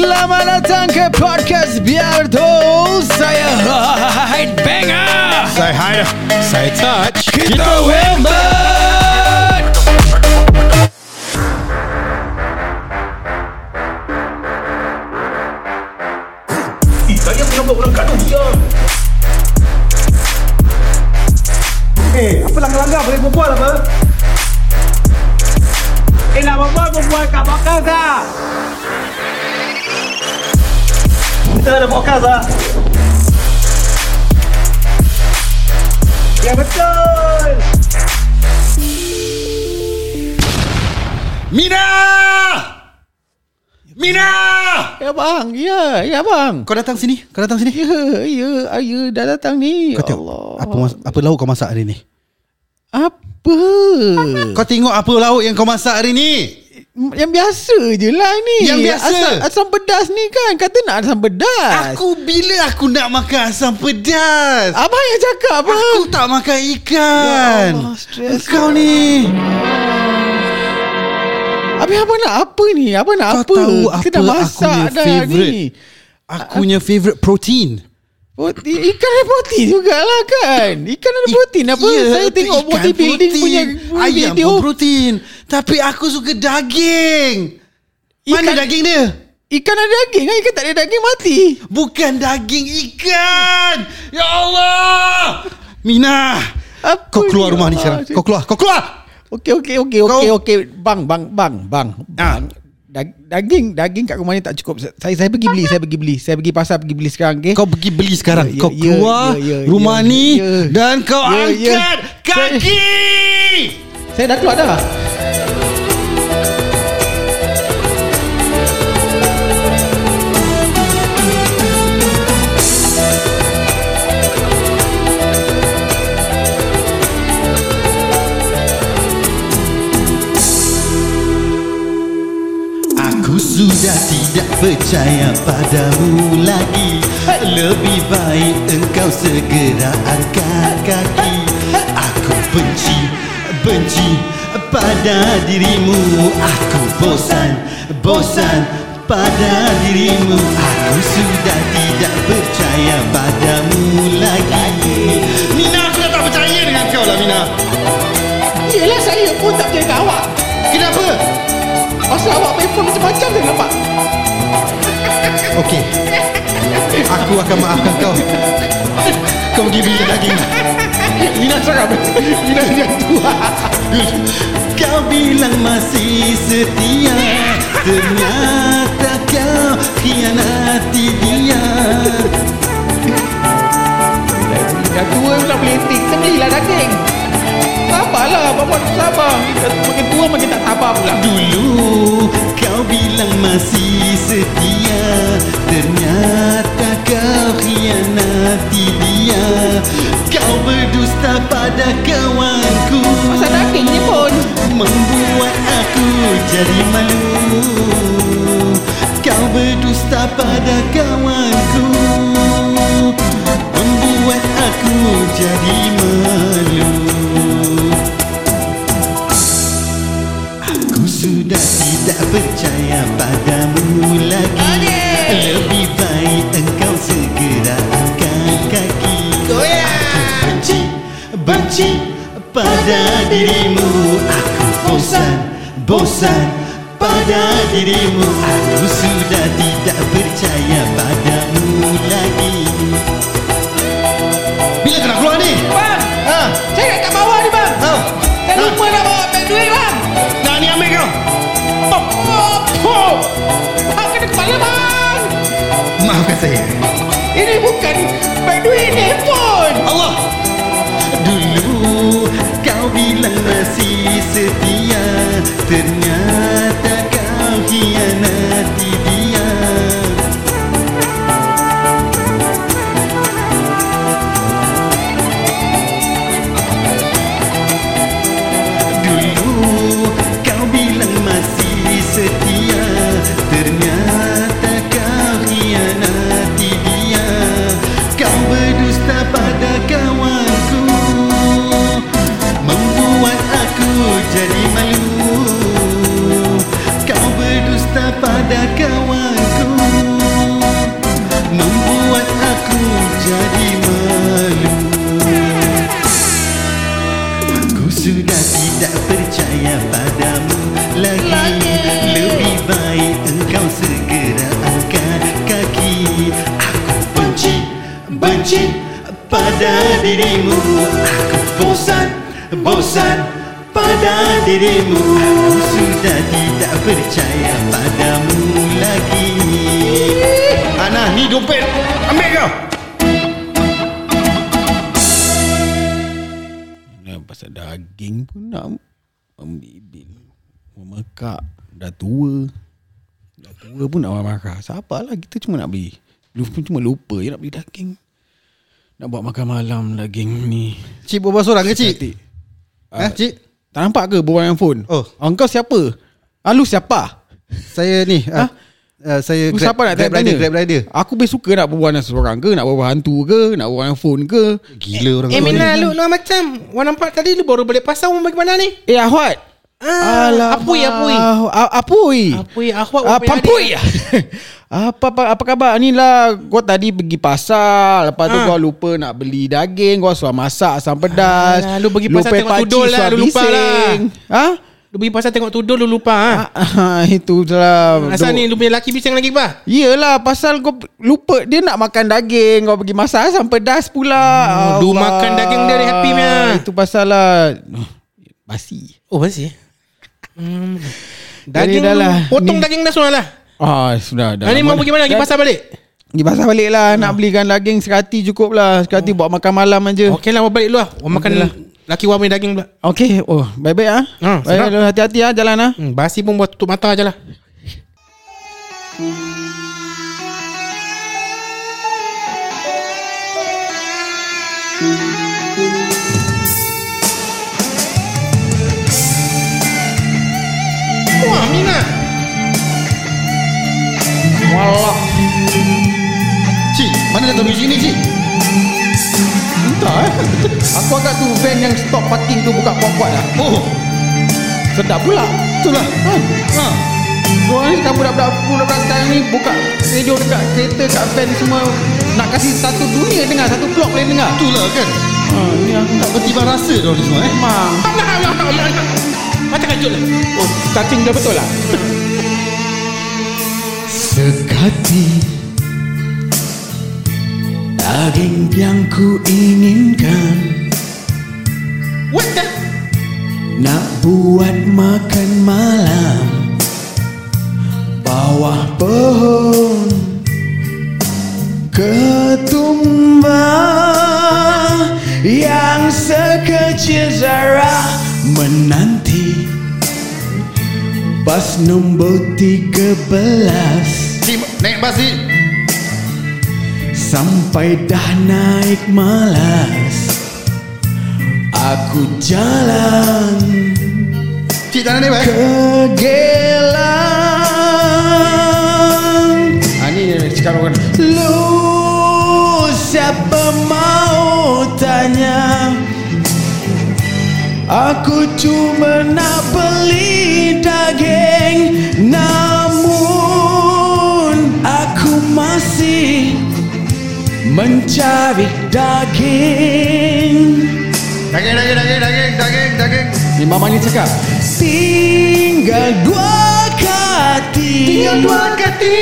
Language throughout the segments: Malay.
Selamat datang ke podcast Biar Tu Saya Hyde Banger Saya hide Saya touch Kita Wembat Saya tengah buat orang gaduh dia. Eh, apa langgar-langgar boleh berbual apa? Eh, nak berbual berbual kat lah. Lah. Ya betul. Mina! Mina! Ya bang. Ya Ya bang. Kau datang sini? Kau datang sini? Ya Ya Ayah dah datang ni. Kau tengok Allah. Apa mas- apa lauk kau masak hari ni? Apa? Kau tengok apa lauk yang kau masak hari ni Yang biasa je lah ni. Yang biasa? asam, asam pedas ni kan. Kata nak asam pedas. Aku bila aku nak makan asam pedas? Abang yang cakap apa? Aku tak makan ikan. Ya Allah, stres Kau ni. Habis apa nak apa ni? Apa nak Kau apa? tahu Kita dah apa masak akunya dah favourite? ni Aku punya favourite protein Protein, ikan ada protein jugalah kan. Ikan ada protein. Apa Ya, Saya tengok bodybuilding punya Ayam video. pun protein. Tapi aku suka daging. Mana Ikan- daging dia? Ikan ada daging kan? Ikan tak ada daging mati. Bukan daging ikan. Ya Allah. Mina. Apa Kau keluar rumah ni sekarang. Kau keluar Kau keluar. Okey okey okey okey okey. Bang bang bang bang. Ah. bang. Daging daging kat rumah ni tak cukup. Saya saya pergi beli, saya pergi beli. Saya pergi pasar pergi beli sekarang okey. Kau pergi beli sekarang Ya, ya, Kau ya, keluar ya, ya, Rumah ya, ni ya. Dan kau Ya, ya. angkat Kaki Saya dah keluar dah. Sudah tidak percaya padamu lagi. Lebih baik engkau segera angkat kaki. Aku benci, benci pada dirimu. Aku bosan, bosan pada dirimu. Aku sudah tidak percaya padamu lagi. Mina, aku dah tak percaya dengan kau lah Mina. Yelah saya pun tak percaya kat awak. Kenapa? Pasal awak main phone macam-macam saya nampak. Okey Aku akan maafkan kau Kau pergi beli daging Mina cakap Mina yang tua. Kau bilang masih setia Ternyata kau khianati dia Dah tua pula boleh tik. Belilah daging. Sabarlah bapak sabar. Makin tua makin tak sabar pula. Dulu kau bilang masih setia Ternyata kau khianati dia Kau berdusta pada kawanku Pasal daging ni pun. Membuat aku jadi malu Kau berdusta pada kawanku Membuat aku jadi malu tidak percaya padamu lagi. Lebih baik engkau segera angkat kaki. Aku benci, benci pada dirimu. Aku bosan, bosan pada dirimu. Aku sudah tidak percaya padamu lagi saya. Ini bukan beg duit handphone. Allah. Dulu kau bilang masih setia Ternyata kau khianati pada dirimu. Aku Bosan, bosan pada dirimu. Aku sudah tidak percaya padamu lagi. Anak ni dompet, ambil kau pasal daging pun nak Ambil, memekak dah tua. Dah tua pun nak marah sabarlah kita cuma nak beli. Pun cuma lupa je nak beli daging. Nak buat makan malam daging ni Cik berbual seorang ke cik? Nanti Ha cik? Tak nampak ke berbual dengan phone? Oh. Ah, Kau siapa? Ah, lu siapa? Saya ni Ha? ha? uh, Saya Lu grab, siapa nak grab rider, grab rider Aku lebih suka nak berbual dengan seorang ke Nak berbual hantu ke Nak berbual dengan phone ke Gila orang Eh kau Mina lu, lu macam Orang nampak tadi lu baru balik pasar Orang bagaimana ni? Eh Ahwat Ah, apui, apui. Apui Apui, ahwat Ah, apa Pampui apa, apa apa khabar ni lah Kau tadi pergi pasar Lepas tu Ah. kau lupa nak beli daging Kau suruh masak asam pedas Alah, lu pergi pasar Lupa tengok tudul lah, lu lupa bising. lah. Ha? Lu pergi pasar tengok tudul lu lupa ha? Ah, itu lah Asal Duk- ni lu punya laki bising lagi apa? Yelah pasal kau lupa Dia nak makan daging Kau pergi masak asam pedas pula Oh, du makan daging dia, happy punya. Itu pasal lah Basi Oh masih hmm. Jadi Daging dah lu lah, Potong ni- daging dah semua lah Ah sudah dah Ha, ni mau pergi mana? Pergi pasar balik? Pergi pasar balik lah Nak belikan daging sekati cukup lah Sekati buat makan malam aja Okey lah, mau balik dulu lah Mau makan lah. laki punya daging pula Okay Oh baik-baik ah. Ah, Baik hati-hati ah jalan ah. hmm, Basi pun buat tutup mata aja lah Wah Mana datang muzik ni cik? Entah eh? Aku agak tu van yang stop parking tu buka kuat-kuat lah. Oh. Sedap pula. Itulah. Ha. ha. Korang ni sekarang budak-budak Budak-budak sekarang ni Buka radio dekat kereta Kat van semua. Nak kasih satu dunia dengar Satu blok boleh dengar. Itulah kan? Ha, Ni aku tak Bertimbang rasa dia ni semua eh. Memang. Macam kajut lah. Oh starting dah betul lah. Sekati Daging yang ku inginkan. What the? Nak buat makan malam. Bawah pohon. Ketumbang Yang sekecil zarah Menanti. Bas nombor 13 Cik, naik bas ni Sampai dah naik malas Aku jalan Cik tak nak naik ke Gelang ha, Ni sekarang orang. Lu siapa mau tanya? Aku cuma nak beli daging. Namun mencari daging. Daging, daging, daging, daging, daging, daging. Ni mama ni cakap. Tinggal dua kati. Tinggal dua kati.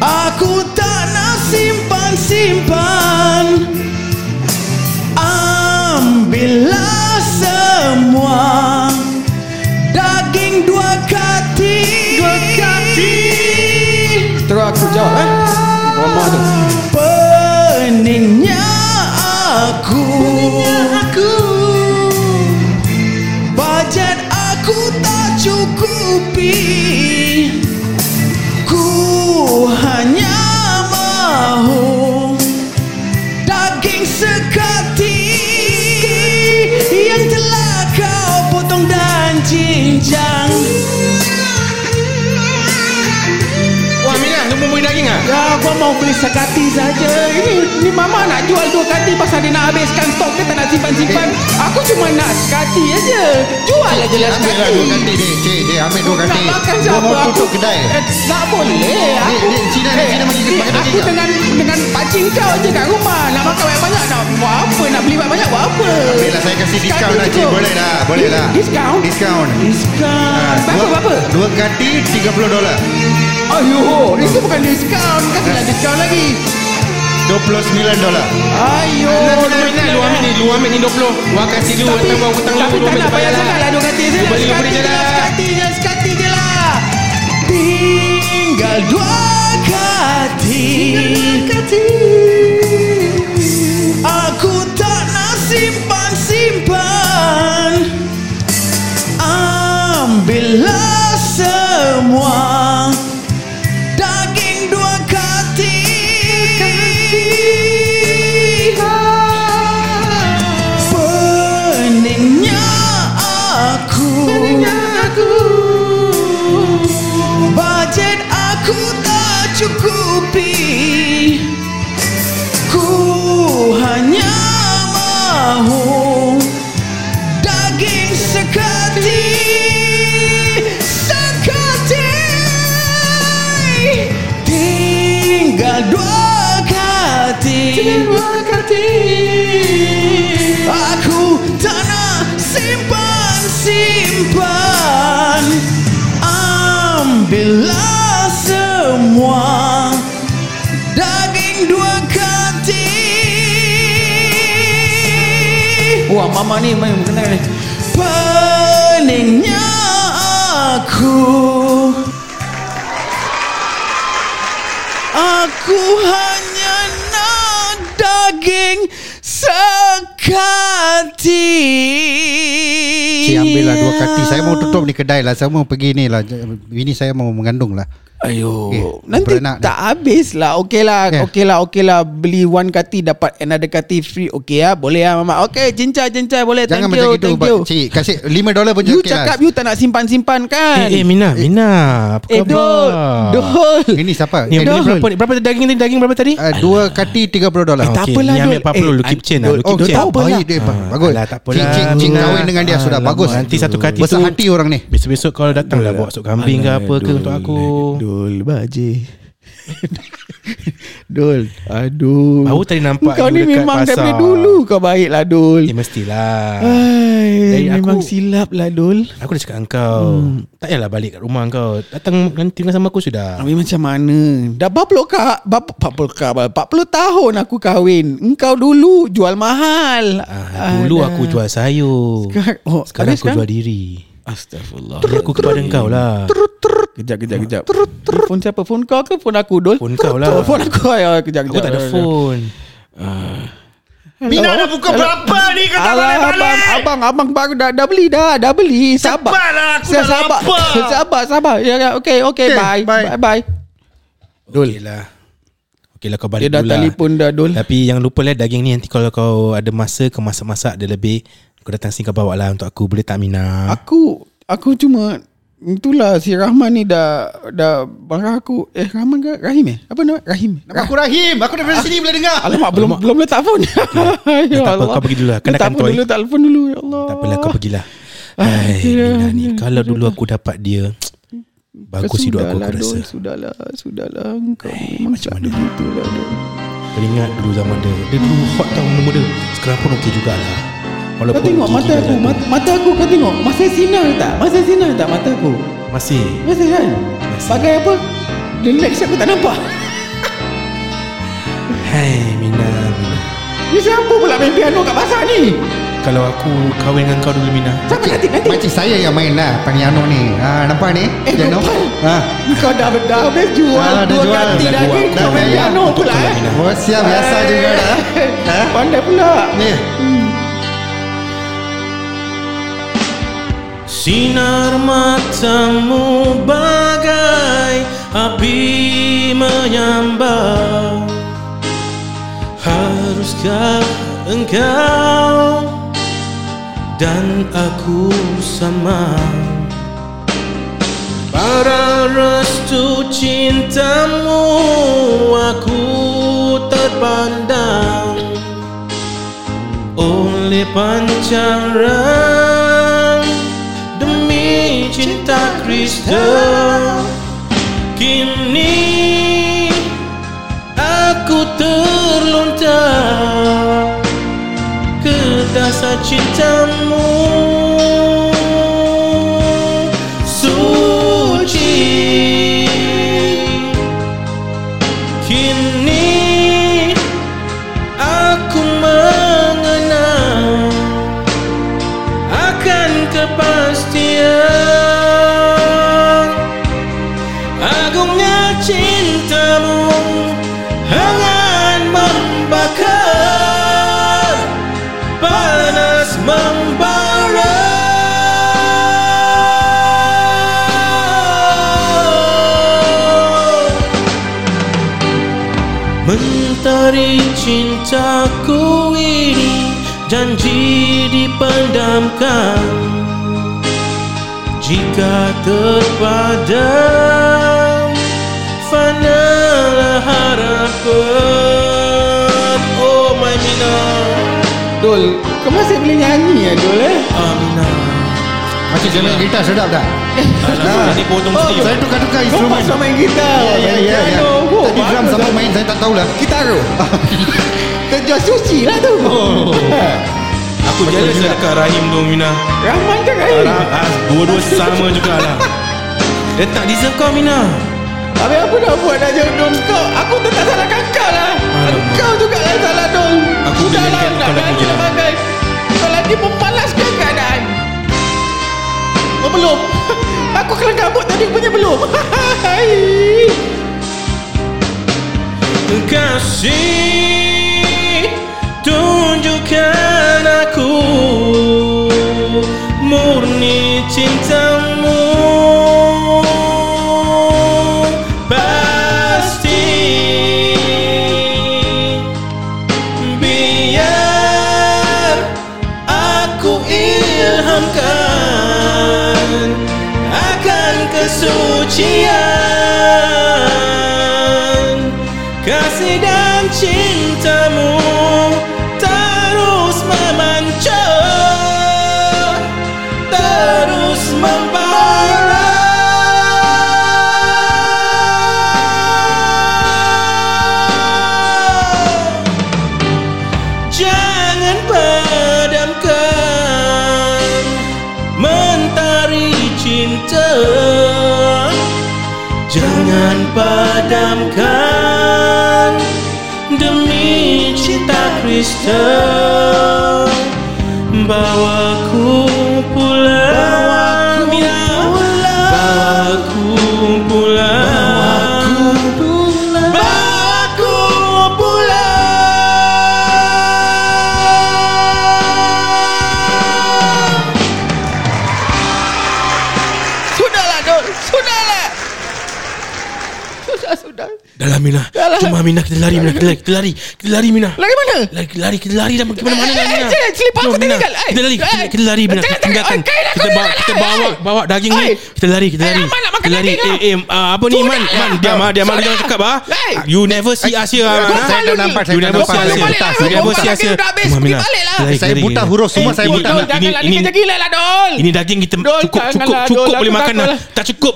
Aku tak nak simpan-simpan. Ambillah semua. Daging dua kati. Dua kati. Terus aku jawab eh Mama tu? Peningnya aku. Aku. Bajet aku tak cukupi. Ku hanya mahu Daging sekati Yang telah kau potong dan cincang Ah? Ya gua mau beli sekati saja. Ini ni mama nak jual dua kati Pasal dia nak habiskan stok Dia tak nak simpan-simpan. Aku cuma nak sekati aja. Jual aja lah Ambil lah sekati. dua kanti ni Cik, cik ambil dua Nak makan Gua mau tutup kedai. Eh, Tak boleh. Aku Cina ni, Eh, Cina bagi- bagi daging Aku dengan Dengan pakcik kau je kat rumah. Nak makan banyak-banyak Nak buat apa? Nak beli banyak-banyak Buat apa? Ambil lah saya kasih diskaun lah cik. Boleh lah Boleh lah Diskaun. Diskaun. Diskaun Berapa dua, berapa? Dua kanti 30 dolar Ayuh Itu bukan diskaun Kasihlah diskaun lagi. 29 dolar. Lu ambil ni Lu ambil ni 20 Wah kasih Hutang hutang Tapi tak nak bayar sangat lah Dua kati Sekati je lah lah Sekati je Sekati je lah. Tinggal dua kati. Aku tak nak simpan-simpan mama ni main kenal ni. Peningnya aku. Aku hanya nak daging sekati. Cik ambil lah dua kati. Saya mau tutup ni kedai lah. Saya mau pergi ni lah. Bini saya mau mengandung lah Ayo, Okey, nanti beranak tak habis lah. Okey lah, Ya. okey lah, okey lah. Beli one kati dapat another kati free. Okey lah, boleh lah mama. Okey, cincai, cincai, boleh. Jangan thank macam you, thank you. Pak Cik kasih 5 dolar pun You okey cakap lah you tak nak simpan-simpan kan? Eh, eh Mina Mina Apa Eh, khabar Dol, Dol. Ini siapa? Ni Eh, Dol. berapa ni? Berapa daging tadi? Daging berapa tadi? uh, Dua kati 30 dolar Eh, tak Okey, apalah, Ni ambil Dol. 40 Lu Eh, keep chain lah Oh, chain oh apalah. baik dia Ah, Bagus alah, tak apalah. Cik, cik, cik Mina. kahwin dengan dia sudah Alamak, Bagus nanti satu kati Besar tu- hati orang ni Besok-besok kalau datang lah Bawa sup kambing ke apa ke untuk aku Dul, baje. Dul, aduh. Baru tadi nampak Kau ni memang pasar. daripada dulu kau baik lah Dul. Eh mestilah Hai, Dari memang aku- silap lah Dul. Aku dah cakap dengan kau Tak payahlah balik kat rumah kau Datang nanti tinggal sama aku sudah Habis macam mana? Dah berapa kak? Berapa 40 kak? 40 tahun aku kahwin. Engkau dulu jual mahal. ah, Dulu Alah. aku jual sayur Sekarang, oh, Sekarang aku jual diri Astagfirullah. Aku kepada kau lah Kejap, kejap, kejap. Phone siapa? Phone kau ke phone aku, Dul? Phone kau lah. Phone aku. Ayo, kejap, Aku kejap. tak ada phone Mina dah pukul berapa ni Kau tak Alah, abang, abang, abang baru dah, dah beli dah, dah beli. Sabar. Cepatlah, aku dah sabar. lapar. Sabar, sabar. Ya, ya, okay, okay, Okay, bye. bye. Bye. Dul Okey lah Okey lah kau balik Dia dah dulu lah telefon dah, Dul. Tapi yang lupa lah daging ni Nanti kalau kau ada masa Kau masak-masak Dia lebih Kau datang sini kau bawa lah Untuk aku Boleh tak Mina Aku aku cuma itulah si Rahman ni dah dah marah aku. Eh Rahman ke Rahim eh? Apa nama? Rahim. Nama aku Rahim Aku daripada sini boleh dengar Alamak belum belum letak phone. ya tak apa, kau pergi dulu lah. Kan phone toy. dulu, telefon dulu ya Allah. Tak apalah kau pergilah Ah, Hai ya, Mina ni ya, Kalau ya, dulu ya. aku dapat dia Bagus hidup aku aku rasa Sudahlah, sudahlah. Kau memang macam mana? mana begitulah. Dol. Kau ingat dulu zaman dia Dia dulu hot tau muda-muda Sekarang pun okey jugalah Kau Walaupun tengok gigi mata aku, mata, mata aku kau tengok. Masih sinar tak? Masih sinar tak mata aku? Masih Masih kan? Bagai apa? The next aku tak nampak. Hai Mina Mina Ni siapa pula main piano kat pasar ni? Kalau aku kahwin dengan kau dulu Mina Siapa nanti nanti? Makcik saya yang main lah Piano ni ha, Nampak ni Eh, Piano ha. Kau dah dah habis jual dah dua jual. kati Dah lagi buat. kau Dah main piano pula eh. lah, Mina. Oh siap biasa juga dah ha? Pandai pula. Ni Sinar matamu bagai api menyambar. Haruskah engkau dan aku sama? Pada restu cintamu aku terpandang. Oleh pancaran cinta Kristus kini aku terlontar. Ke dasar cintamu cintamu hangat membakar panas membara. Mentari cintaku ini janji dipendamkan. Jika terpadam Harapan. Oh my Mina. Dol, kau masih boleh nyanyi ya Dol eh? Amina Macam dia main gitar sedap tak? Alamak Ini potong Oh, Saya tukar-tukar Kau instrumen. pasal main gitar. Ya ya ya, ya. Oh, Tadi drum sama main saya tak tahulah. Gitaro Terjual sushi lah tu. Oh. Aku jealous lah dekat Rahim tu Mina. Rahman kan kan Ra- ah, Dua-dua sama jugalah. Dia tak deserve kau Mina Habis apa nak buat nak jodoh kau Aku tu tak salahkan kau lah. Alamak. Kau juga lah salah Dol Aku Sudahlah, nyanyikan nak lah. pakai Kau lagi memalaskan keadaan. Oh belum. Aku kelang kabut tadi punya belum. Kasih cinta Mina kita lari Mina kita lari Kita lari Kita lari Mina Lari mana? Lari, lari kita lari dan pergi mana-mana Eh, lah, eh, Mina. jangan, selipar Jom, aku tinggal. Eh, Kita lari, kita, eh. kita lari Mina. Jangan, Kita tinggalkan. Eh, Kita bawa, kita Eh, bawa, eh. bawa daging ni. Eh. Kita lari, kita Eh, lari. Ahmad nak makan Kita lari. Eh, eh, apa ni Man? lah. Man, diam ah, diam ah, jangan cakap ah. Eh. You never see us here. ah, Kau ah. Saya dah nampak You Saya dah never see nampak lah, You never see us here. Dah Mina. balik lah. Saya buta huruf semua Eh, saya buta Ini- ini- lah Dol Ini daging kita cukup cukup cukup boleh makan dah. lah. Tak cukup.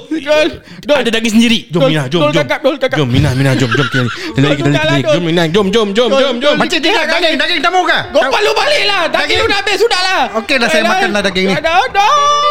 Ada daging sendiri. Jom Dol, Mina, jom jom. Jom Mina, Mina jom jom kita. Kita kita. Jom Mina, jom jom jom jom jom. Macam tinggal daging Daging tak mau kah? Gopal lu balik lah Daging Daging. lu dah habis Sudah lah Okey dah, saya Eh, makan lah daging ni. Dah dah